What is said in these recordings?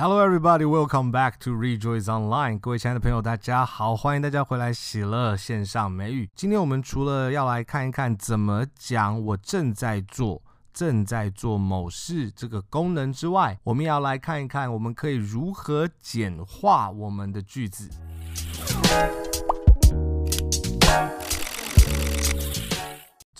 Hello, everybody. Welcome back to Rejoice Online. 各位亲爱的朋友，大家好，欢迎大家回来喜乐线上美语。今天我们除了要来看一看怎么讲我正在做、正在做某事这个功能之外，我们要来看一看我们可以如何简化我们的句子。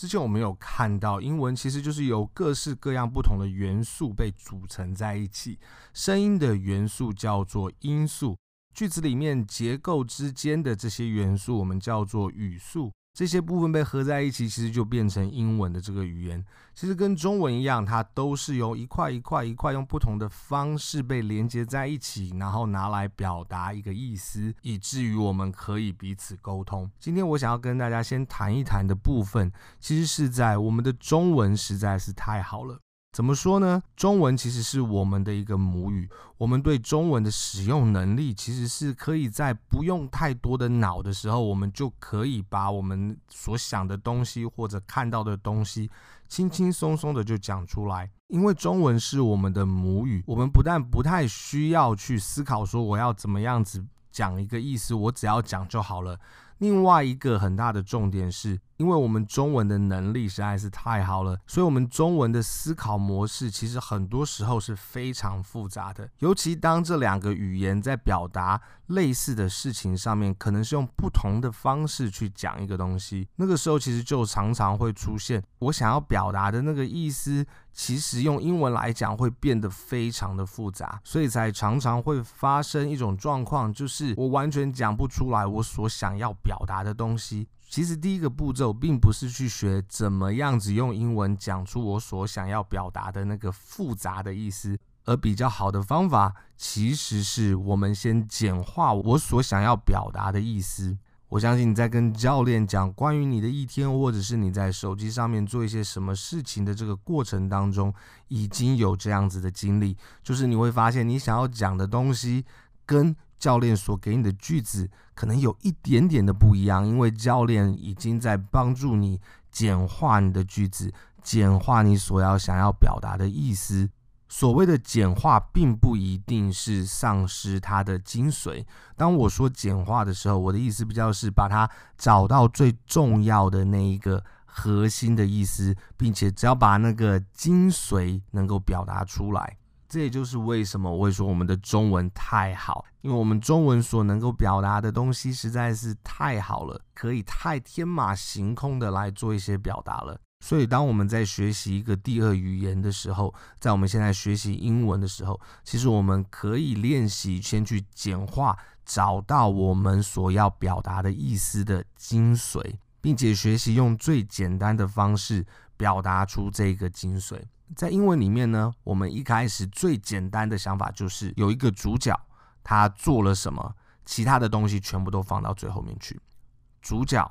之前我们有看到，英文其实就是由各式各样不同的元素被组成在一起。声音的元素叫做音素，句子里面结构之间的这些元素我们叫做语素。这些部分被合在一起，其实就变成英文的这个语言。其实跟中文一样，它都是由一块一块一块用不同的方式被连接在一起，然后拿来表达一个意思，以至于我们可以彼此沟通。今天我想要跟大家先谈一谈的部分，其实是在我们的中文实在是太好了。怎么说呢？中文其实是我们的一个母语，我们对中文的使用能力，其实是可以在不用太多的脑的时候，我们就可以把我们所想的东西或者看到的东西，轻轻松松的就讲出来。因为中文是我们的母语，我们不但不太需要去思考说我要怎么样子讲一个意思，我只要讲就好了。另外一个很大的重点是，因为我们中文的能力实在是太好了，所以我们中文的思考模式其实很多时候是非常复杂的。尤其当这两个语言在表达类似的事情上面，可能是用不同的方式去讲一个东西，那个时候其实就常常会出现我想要表达的那个意思，其实用英文来讲会变得非常的复杂，所以才常常会发生一种状况，就是我完全讲不出来我所想要表。达的东西，其实第一个步骤并不是去学怎么样子用英文讲出我所想要表达的那个复杂的意思，而比较好的方法，其实是我们先简化我所想要表达的意思。我相信你在跟教练讲关于你的一天，或者是你在手机上面做一些什么事情的这个过程当中，已经有这样子的经历，就是你会发现你想要讲的东西跟。教练所给你的句子可能有一点点的不一样，因为教练已经在帮助你简化你的句子，简化你所要想要表达的意思。所谓的简化，并不一定是丧失它的精髓。当我说简化的时候，我的意思比较是把它找到最重要的那一个核心的意思，并且只要把那个精髓能够表达出来。这也就是为什么我会说我们的中文太好，因为我们中文所能够表达的东西实在是太好了，可以太天马行空的来做一些表达了。所以，当我们在学习一个第二语言的时候，在我们现在学习英文的时候，其实我们可以练习先去简化，找到我们所要表达的意思的精髓，并且学习用最简单的方式表达出这个精髓。在英文里面呢，我们一开始最简单的想法就是有一个主角，他做了什么，其他的东西全部都放到最后面去。主角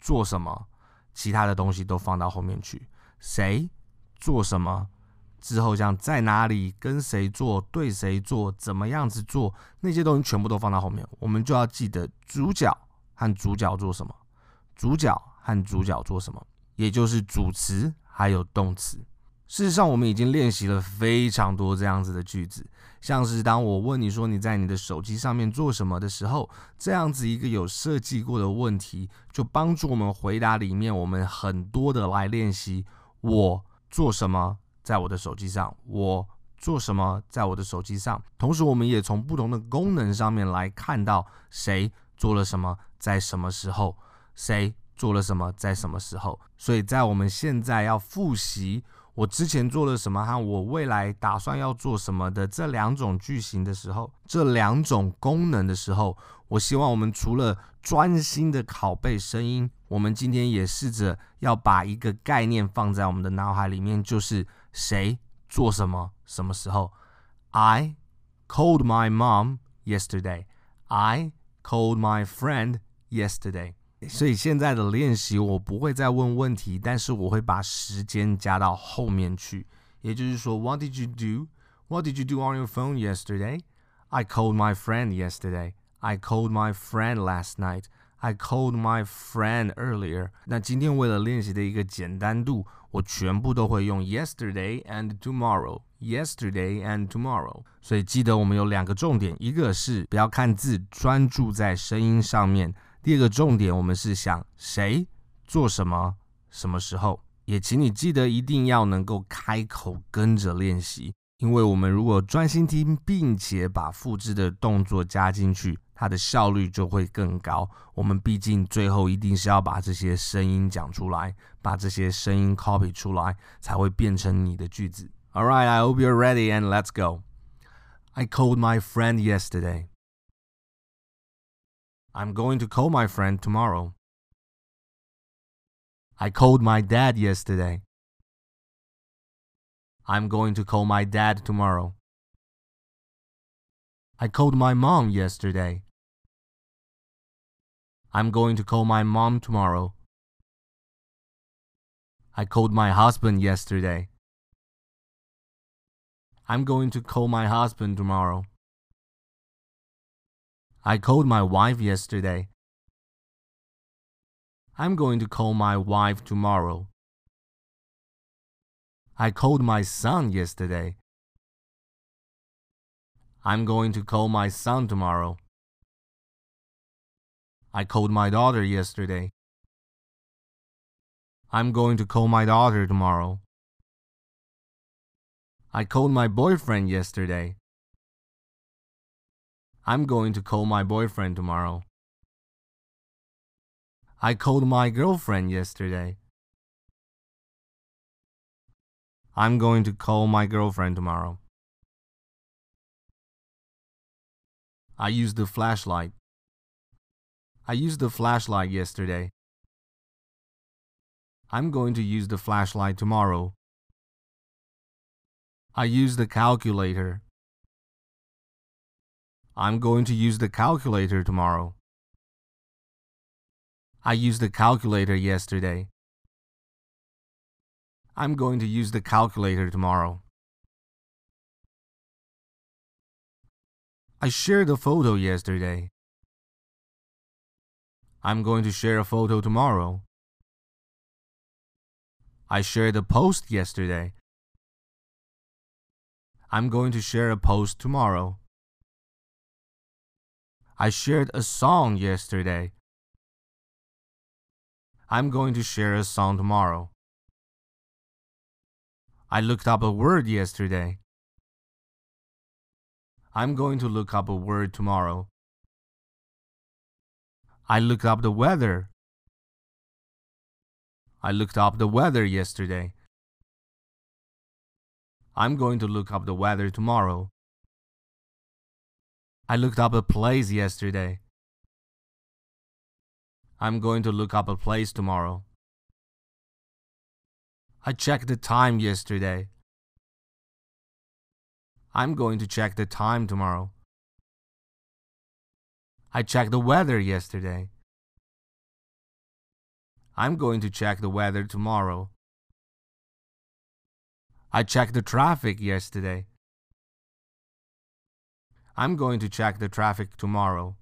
做什么，其他的东西都放到后面去。谁做什么之后，像在哪里跟谁做，对谁做，怎么样子做，那些东西全部都放到后面。我们就要记得主角和主角做什么，主角和主角做什么，也就是主词还有动词。事实上，我们已经练习了非常多这样子的句子，像是当我问你说你在你的手机上面做什么的时候，这样子一个有设计过的问题，就帮助我们回答里面我们很多的来练习我做什么在我的手机上，我做什么在我的手机上。同时，我们也从不同的功能上面来看到谁做了什么在什么时候，谁做了什么在什么时候。所以在我们现在要复习。我之前做了什么和我未来打算要做什么的这两种句型的时候，这两种功能的时候，我希望我们除了专心的拷贝声音，我们今天也试着要把一个概念放在我们的脑海里面，就是谁做什么什么时候。I called my mom yesterday. I called my friend yesterday. 所以现在的练习，我不会再问问题，但是我会把时间加到后面去。也就是说，What did you do? What did you do on your phone yesterday? I called my friend yesterday. I called my friend last night. I called my friend earlier. 那今天为了练习的一个简单度， 我全部都会用 yesterday and tomorrow。Yesterday and tomorrow，所以记得我们有两个重点，一个是不要看字，专注在声音上面； 第二个重点，我们是想谁做什么，什么时候。也请你记得一定要能够开口跟着练习，因为我们如果专心听，并且把复制的动作加进去，它的效率就会更高。我们毕竟最后一定是要把这些声音讲出来，把这些声音 copy 出来，才会变成你的句子。All right, I hope you're ready and let's go. I called my friend yesterday. I'm going to call my friend tomorrow. I called my dad yesterday. I'm going to call my dad tomorrow. I called my mom yesterday. I'm going to call my mom tomorrow. I called my husband yesterday. I'm going to call my husband tomorrow. I called my wife yesterday. I'm going to call my wife tomorrow. I called my son yesterday. I'm going to call my son tomorrow. I called my daughter yesterday. I'm going to call my daughter tomorrow. I called my boyfriend yesterday. I'm going to call my boyfriend tomorrow. I called my girlfriend yesterday. I'm going to call my girlfriend tomorrow. I used the flashlight. I used the flashlight yesterday. I'm going to use the flashlight tomorrow. I used the calculator. I'm going to use the calculator tomorrow. I used the calculator yesterday. I'm going to use the calculator tomorrow. I shared a photo yesterday. I'm going to share a photo tomorrow. I shared a post yesterday. I'm going to share a post tomorrow. I shared a song yesterday. I'm going to share a song tomorrow. I looked up a word yesterday. I'm going to look up a word tomorrow. I looked up the weather. I looked up the weather yesterday. I'm going to look up the weather tomorrow. I looked up a place yesterday. I'm going to look up a place tomorrow. I checked the time yesterday. I'm going to check the time tomorrow. I checked the weather yesterday. I'm going to check the weather tomorrow. I checked the traffic yesterday. I'm going to check the traffic tomorrow.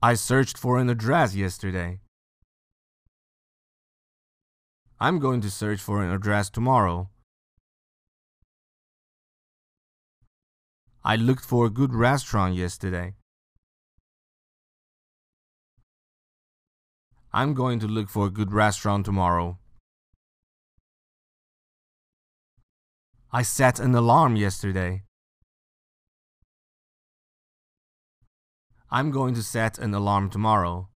I searched for an address yesterday. I'm going to search for an address tomorrow. I looked for a good restaurant yesterday. I'm going to look for a good restaurant tomorrow. I set an alarm yesterday. I'm going to set an alarm tomorrow.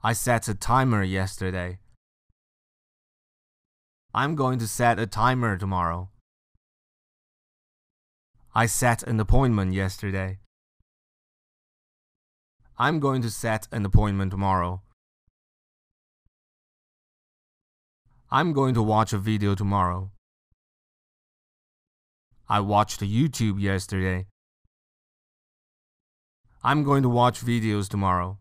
I set a timer yesterday. I'm going to set a timer tomorrow. I set an appointment yesterday. I'm going to set an appointment tomorrow. I'm going to watch a video tomorrow. I watched YouTube yesterday. I'm going to watch videos tomorrow.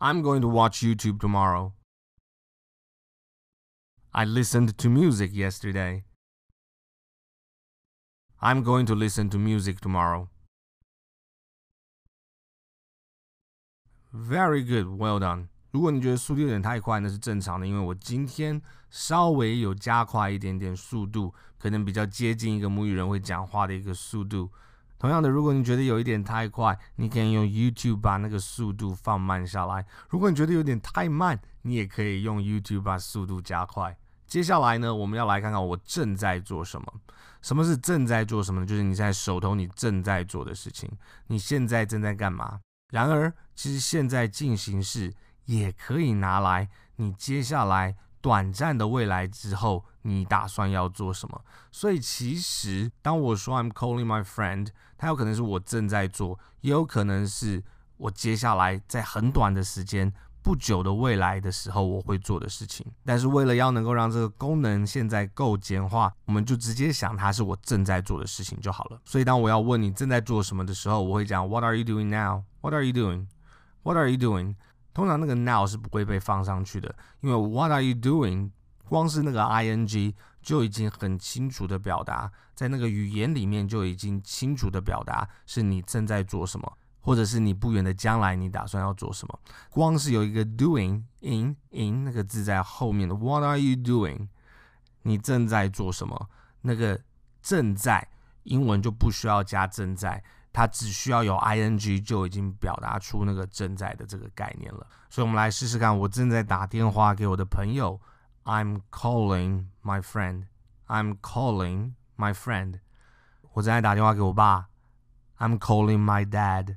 I'm going to watch YouTube tomorrow. I listened to music yesterday. I'm going to listen to music tomorrow. Very good, well done. 如果你觉得速度有点太快，那是正常的，因为我今天稍微有加快一点点速度， 可能比较接近一个母语人会讲话的一个速度。同样的，如果你觉得有一点太快，你可以用 YouTube 把那个速度放慢下来。如果你觉得有点太慢，你也可以用 YouTube 把速度加快。接下来呢，我们要来看看我正在做什么。什么是正在做什么呢？就是你现在手头你正在做的事情，你现在正在干嘛？然而，其实现在进行式。也可以拿来，你接下来短暂的未来之后，你打算要做什么？所以其实当我说 I'm calling my friend，它有可能是我正在做，也有可能是我接下来在很短的时间、不久的未来的时候我会做的事情。但是为了要能够让这个功能现在够简化，我们就直接想它是我正在做的事情就好了。所以当我要问你正在做什么的时候，我会讲 What are you doing now? What are you doing? What are you doing? 通常那个 now 是不会被放上去的，因为 What are you doing？光是那个 ing 就已经很清楚的表达，在那个语言里面就已经清楚的表达是你正在做什么，或者是你不远的将来你打算要做什么。光是有一个 doing in in 那个字在后面的 What are you doing？你正在做什么？那个正在英文就不需要加正在。它只需要有 ing 就已经表达出那个正在的这个概念了，所以我们来试试看。我正在打电话给我的朋友，I'm calling my friend. I'm calling my friend. 我正在打电话给我爸，I'm calling my dad.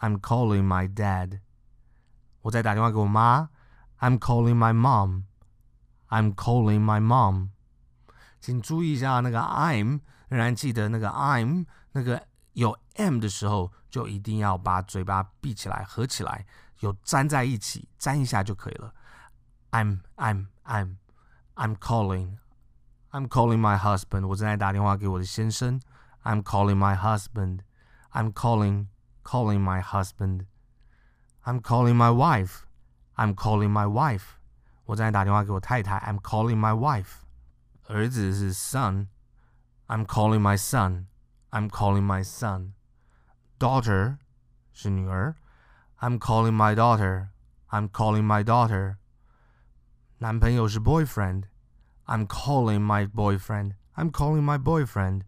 I'm calling my dad. 我在打电话给我妈，I'm calling my mom. I'm calling my mom. 请注意一下那个 I'm，仍然记得那个 I'm 那个。有 m 的时候，就一定要把嘴巴闭起来、合起来，有粘在一起，粘一下就可以了。I'm I'm I'm I'm calling I'm calling my husband。我正在打电话给我的先生。I'm calling my husband. I'm calling calling my husband. I'm calling my wife. I'm calling my wife. 我正在打电话给我太太。I'm calling my wife. 儿子是 son. I'm calling my son. I'm calling my son. Daughter 是女儿，I'm calling my daughter. I'm calling my daughter. 男朋友是 boyfriend. I'm calling my boyfriend. I'm calling my boyfriend.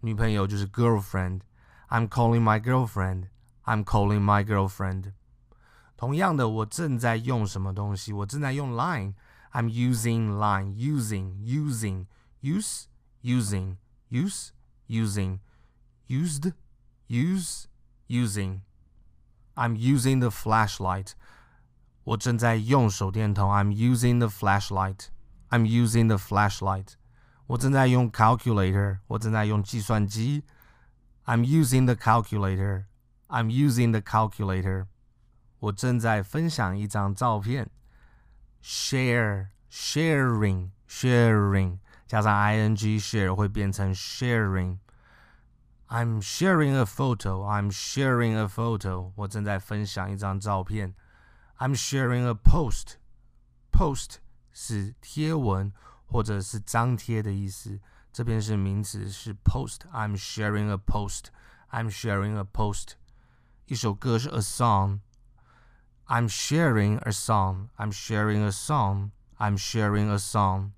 女朋友就是 girlfriend. I'm calling my girlfriend. I'm calling my girlfriend. 同样的，我正在用什么东西？我正在用 Line。I'm using Line. Using, using, use, using, use using, used, use, using. I'm using the flashlight. 我正在用手电筒。I'm using the flashlight. I'm using the flashlight. 我正在用 calculator. 我正在用计算机。I'm using the calculator. I'm using the calculator. 我正在分享一张照片。Share, sharing, sharing. 加上 ing share 会变成 sharing。I'm sharing a photo. I'm sharing a photo. 我正在分享一张照片。I'm sharing a post. Post 是贴文或者是张贴的意思。这边是名词，是 post。I'm sharing a post. I'm sharing a post. 一首歌是 a song. I'm sharing a song. I'm sharing a song. I'm sharing a song.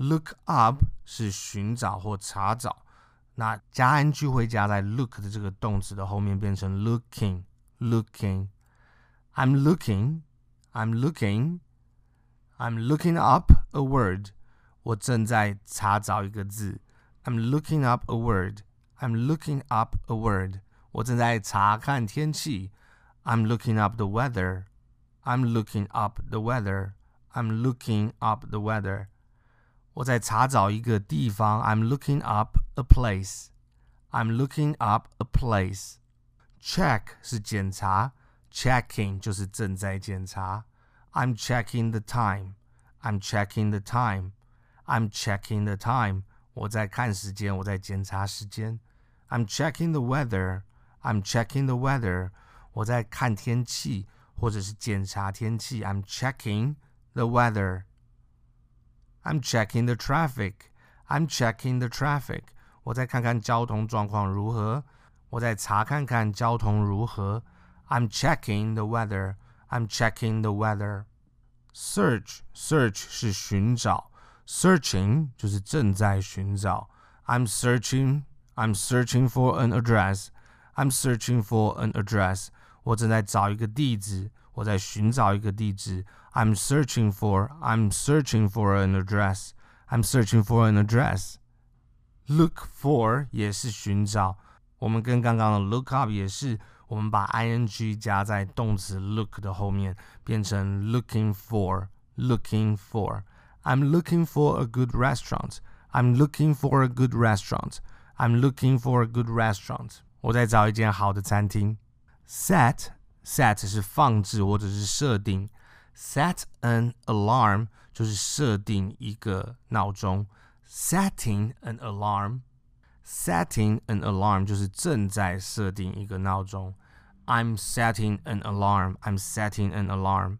Look up 是寻找或查找，那加 ing 会加在 look 的这个动词的后面，变成 looking looking。I'm looking I'm looking I'm looking up a word。我正在查找一个字。I'm looking up a word I'm looking up a word。我正在查看天气。I'm looking up the weather I'm looking up the weather I'm looking up the weather。 我在查找一个地方。I'm looking up a place. I'm looking up a place. Check 是检查，checking 就是正在检查。I'm checking the time. I'm checking the time. I'm checking the time. 我在看时间，我在检查时间。I'm checking the weather. I'm checking the weather. 我在看天气，或者是检查天气。I'm checking the weather. I'm checking the traffic. I'm checking the traffic. 我再看看交通状况如何。我再查看看交通如何。 I'm checking the weather. I'm checking the weather. Search search 是寻找，searching 就是正在寻找。I'm searching. I'm searching for an address. I'm searching for an address. 我正在找一个地址， 我在寻找一个地址。I'm searching for. I'm searching for an address. I'm searching for an address. Look for 也是寻找，我们跟刚刚的 look up 也是，我们把 ing 加在动词 look 的后面，变成 looking for. Looking for. I'm looking for a good restaurant. I'm looking for a good restaurant. I'm looking for a good restaurant. 我在找一间好的餐厅。Set set 是放置或者是设定。Set an alarm 就是设定一个闹钟。Setting an alarm, setting an alarm 就是正在设定一个闹钟。I'm setting an alarm. I'm setting an alarm.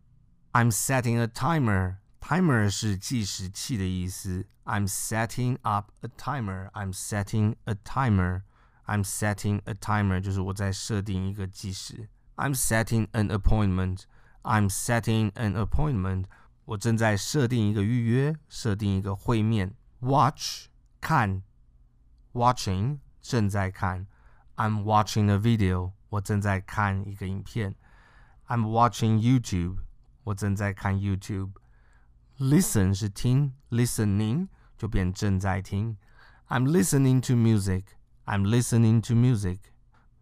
I'm setting a timer. Timer 是计时器的意思。I'm setting up a timer. I'm setting a timer. I'm setting a timer 就是我在设定一个计时。I'm setting an appointment. I'm setting an appointment. 我正在设定一个预约，设定一个会面。Watch 看，watching 正在看。I'm watching a video. 我正在看一个影片。I'm watching YouTube. 我正在看 YouTube。Listen 是听，listening 就变正在听。I'm listening to music. I'm listening to music.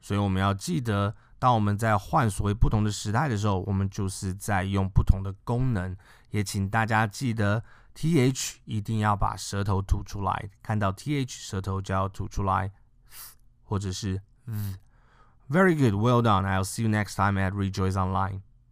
所以我们要记得， 当我们在换所谓不同的时态的时候，我们就是在用不同的功能。也请大家记得，th 一定要把舌头吐出来，看到 th 舌头就要吐出来，或者是 z。Very good, well done. I'll see you next time at Rejoice Online.